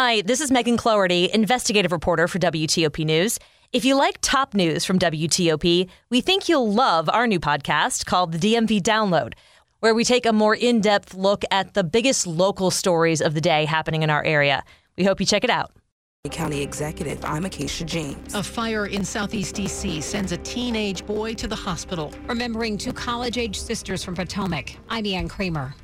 Hi, this is Megan Cloherty, investigative reporter for WTOP News. If you like top news from WTOP, we think you'll love our new podcast called the DMV Download, where we take a more in depth look at the biggest local stories of the day happening in our area. We hope you check it out. County Executive, I'm Acacia James. A fire in southeast D.C. sends a teenage boy to the hospital. Remembering two college age sisters from Potomac, I'm Ann Kramer.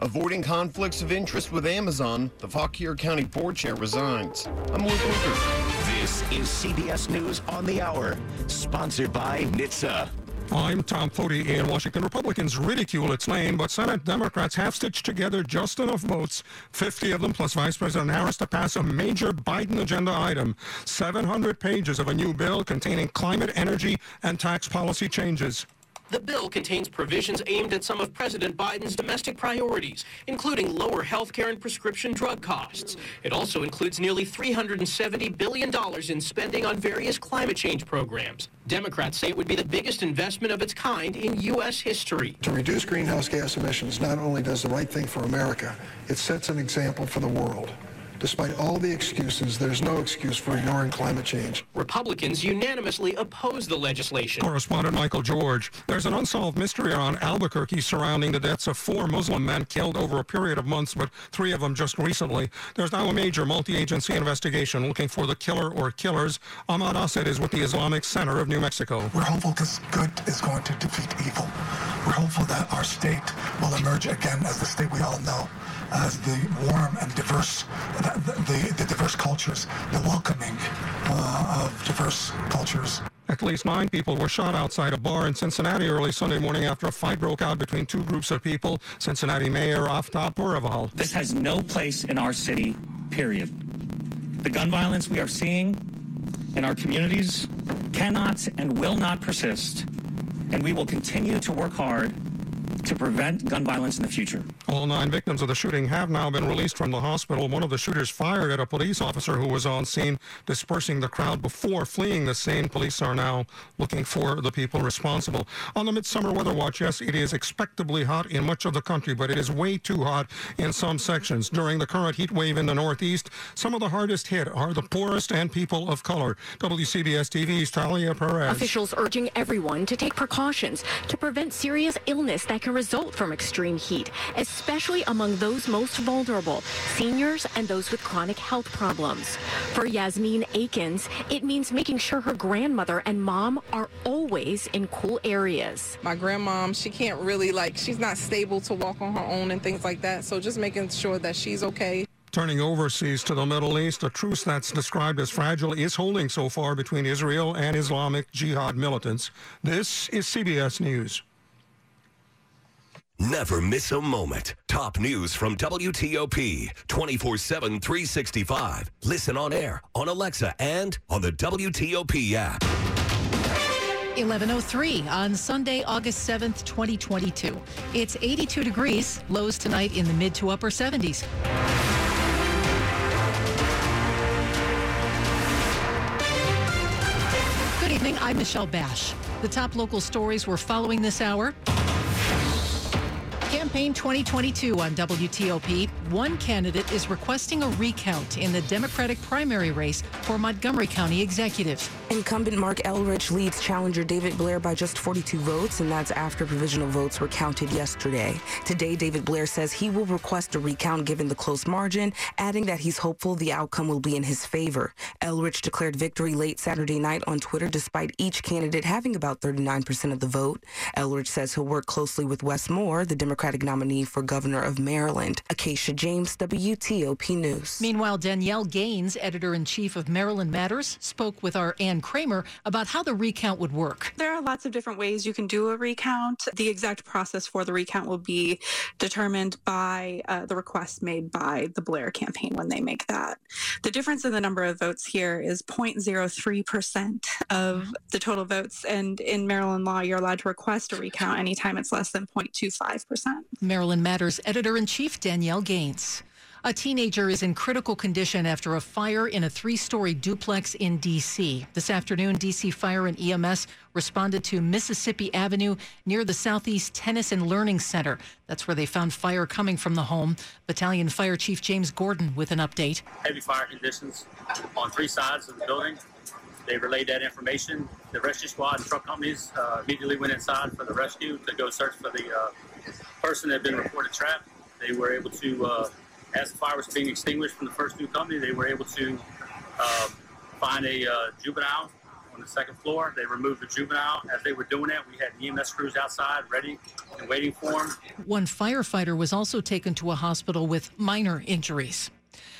Avoiding conflicts of interest with Amazon, the Fauquier County board chair resigns. I'm Luke Lukert. This is CBS News on the Hour, sponsored by NHTSA. I'm Tom Foty in Washington. Republicans ridicule its name, but Senate Democrats have stitched together just enough votes, 50 of them plus Vice President Harris, to pass a major Biden agenda item 700 pages of a new bill containing climate, energy, and tax policy changes. The bill contains provisions aimed at some of President Biden's domestic priorities, including lower health care and prescription drug costs. It also includes nearly $370 billion in spending on various climate change programs. Democrats say it would be the biggest investment of its kind in U.S. history. To reduce greenhouse gas emissions not only does the right thing for America, it sets an example for the world. Despite all the excuses, there's no excuse for ignoring climate change. Republicans unanimously oppose the legislation. Correspondent Michael George. There's an unsolved mystery around Albuquerque surrounding the deaths of four Muslim men killed over a period of months, but three of them just recently. There's now a major multi-agency investigation looking for the killer or killers. Ahmad Assed is with the Islamic Center of New Mexico. We're hopeful because good is going to defeat evil. We're hopeful that our state will emerge again as the state we all know, as the warm and diverse the, the, the diverse cultures, the welcoming uh, of diverse cultures. At least nine people were shot outside a bar in Cincinnati early Sunday morning after a fight broke out between two groups of people. Cincinnati Mayor Aftab Pureval. This has no place in our city, period. The gun violence we are seeing in our communities cannot and will not persist, and we will continue to work hard to prevent gun violence in the future. All nine victims of the shooting have now been released from the hospital. One of the shooters fired at a police officer who was on scene, dispersing the crowd before fleeing the scene. Police are now looking for the people responsible. On the midsummer weather watch, yes, it is expectably hot in much of the country, but it is way too hot in some sections. During the current heat wave in the Northeast, some of the hardest hit are the poorest and people of color. WCBS TV's Talia Perez. Officials urging everyone to take precautions to prevent serious illness that can result from extreme heat, especially among those most vulnerable, seniors and those with chronic health problems. For Yasmin Akins, it means making sure her grandmother and mom are always in cool areas. My grandmom, she can't really like, she's not stable to walk on her own and things like that. So just making sure that she's okay. Turning overseas to the Middle East, a truce that's described as fragile is holding so far between Israel and Islamic Jihad militants. This is CBS News. Never miss a moment. Top news from WTOP 24 7, 365. Listen on air, on Alexa, and on the WTOP app. 1103 on Sunday, August 7th, 2022. It's 82 degrees, lows tonight in the mid to upper 70s. Good evening. I'm Michelle Bash. The top local stories we're following this hour. Campaign 2022 on WTOP. One candidate is requesting a recount in the Democratic primary race for Montgomery County Executive. Incumbent Marc Elrich leads challenger David Blair by just 42 votes, and that's after provisional votes were counted yesterday. Today, David Blair says he will request a recount given the close margin, adding that he's hopeful the outcome will be in his favor. Elrich declared victory late Saturday night on Twitter despite each candidate having about 39% of the vote. Elrich says he'll work closely with Wes Moore, the Democratic nominee for governor of Maryland. Acacia James, WTOP News. Meanwhile, Danielle Gaines, editor in chief of Maryland Matters, spoke with our Ann Kramer about how the recount would work. There are lots of different ways you can do a recount. The exact process for the recount will be determined by uh, the request made by the Blair campaign when they make that. The difference in the number of votes here is 0.03% of the total votes. And in Maryland law, you're allowed to request a recount anytime it's less than 0.25%. Maryland Matters editor in chief Danielle Gaines. A teenager is in critical condition after a fire in a three story duplex in D.C. This afternoon, D.C. Fire and EMS responded to Mississippi Avenue near the Southeast Tennis and Learning Center. That's where they found fire coming from the home. Battalion Fire Chief James Gordon with an update. Heavy fire conditions on three sides of the building. They relayed that information. The rescue squad and truck companies uh, immediately went inside for the rescue to go search for the uh, person that had been reported trapped. They were able to uh, as the fire was being extinguished from the first new company, they were able to uh, find a uh, juvenile on the second floor. They removed the juvenile. As they were doing that, we had EMS crews outside ready and waiting for him. One firefighter was also taken to a hospital with minor injuries.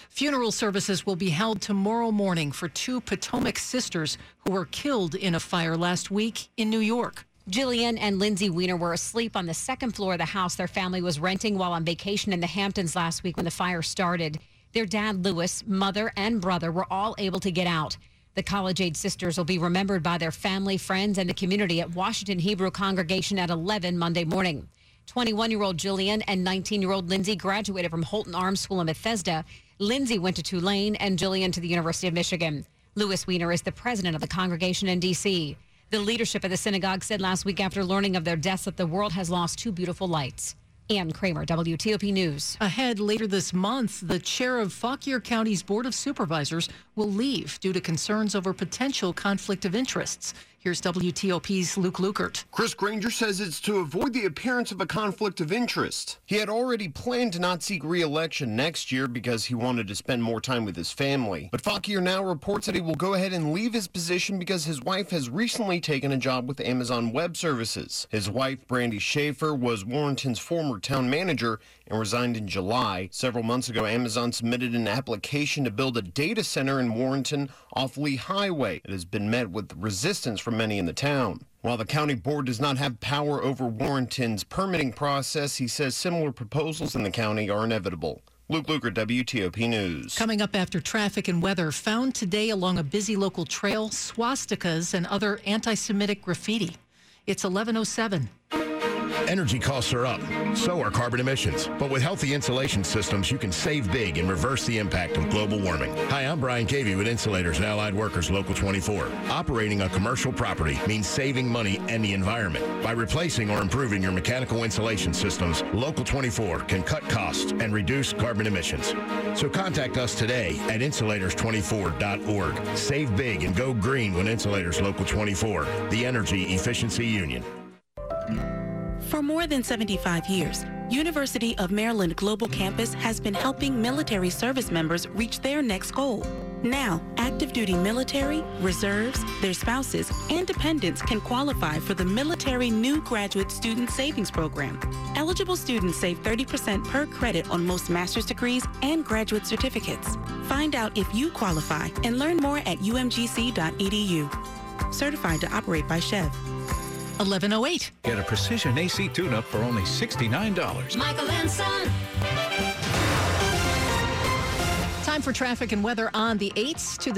Funeral services will be held tomorrow morning for two Potomac sisters who were killed in a fire last week in New York. Jillian and Lindsay Weiner were asleep on the second floor of the house their family was renting while on vacation in the Hamptons last week when the fire started. Their dad, Lewis, mother, and brother were all able to get out. The college age sisters will be remembered by their family, friends, and the community at Washington Hebrew Congregation at 11 Monday morning. 21 year old Jillian and 19 year old Lindsay graduated from Holton Arms School in Bethesda. Lindsay went to Tulane and Jillian to the University of Michigan. Lewis Weiner is the president of the congregation in D.C. The leadership of the synagogue said last week after learning of their deaths that the world has lost two beautiful lights. Ann Kramer, WTOP News. Ahead later this month, the chair of Fauquier County's Board of Supervisors will leave due to concerns over potential conflict of interests. Here's WTOP's Luke Lukert. Chris Granger says it's to avoid the appearance of a conflict of interest. He had already planned to not seek re-election next year because he wanted to spend more time with his family. But Fauquier now reports that he will go ahead and leave his position because his wife has recently taken a job with Amazon Web Services. His wife, Brandy Schaefer, was Warrenton's former town manager and resigned in July. Several months ago, Amazon submitted an application to build a data center in Warrenton off Lee Highway. It has been met with resistance from many in the town. While the county board does not have power over Warrenton's permitting process, he says similar proposals in the county are inevitable. Luke Lukert, WTOP News. Coming up after traffic and weather, found today along a busy local trail, swastikas and other anti Semitic graffiti. It's 1107. Energy costs are up, so are carbon emissions. But with healthy insulation systems, you can save big and reverse the impact of global warming. Hi, I'm Brian Cavey with Insulators and Allied Workers Local 24. Operating a commercial property means saving money and the environment. By replacing or improving your mechanical insulation systems, Local 24 can cut costs and reduce carbon emissions. So contact us today at insulators24.org. Save big and go green with Insulators Local 24, the Energy Efficiency Union. For more than 75 years, University of Maryland Global Campus has been helping military service members reach their next goal. Now, active duty military, reserves, their spouses, and dependents can qualify for the Military New Graduate Student Savings Program. Eligible students save 30% per credit on most master's degrees and graduate certificates. Find out if you qualify and learn more at umgc.edu. Certified to operate by SCHEV. 1108. Get a precision AC tune-up for only $69. Michael and Son. Time for traffic and weather on the 8s to the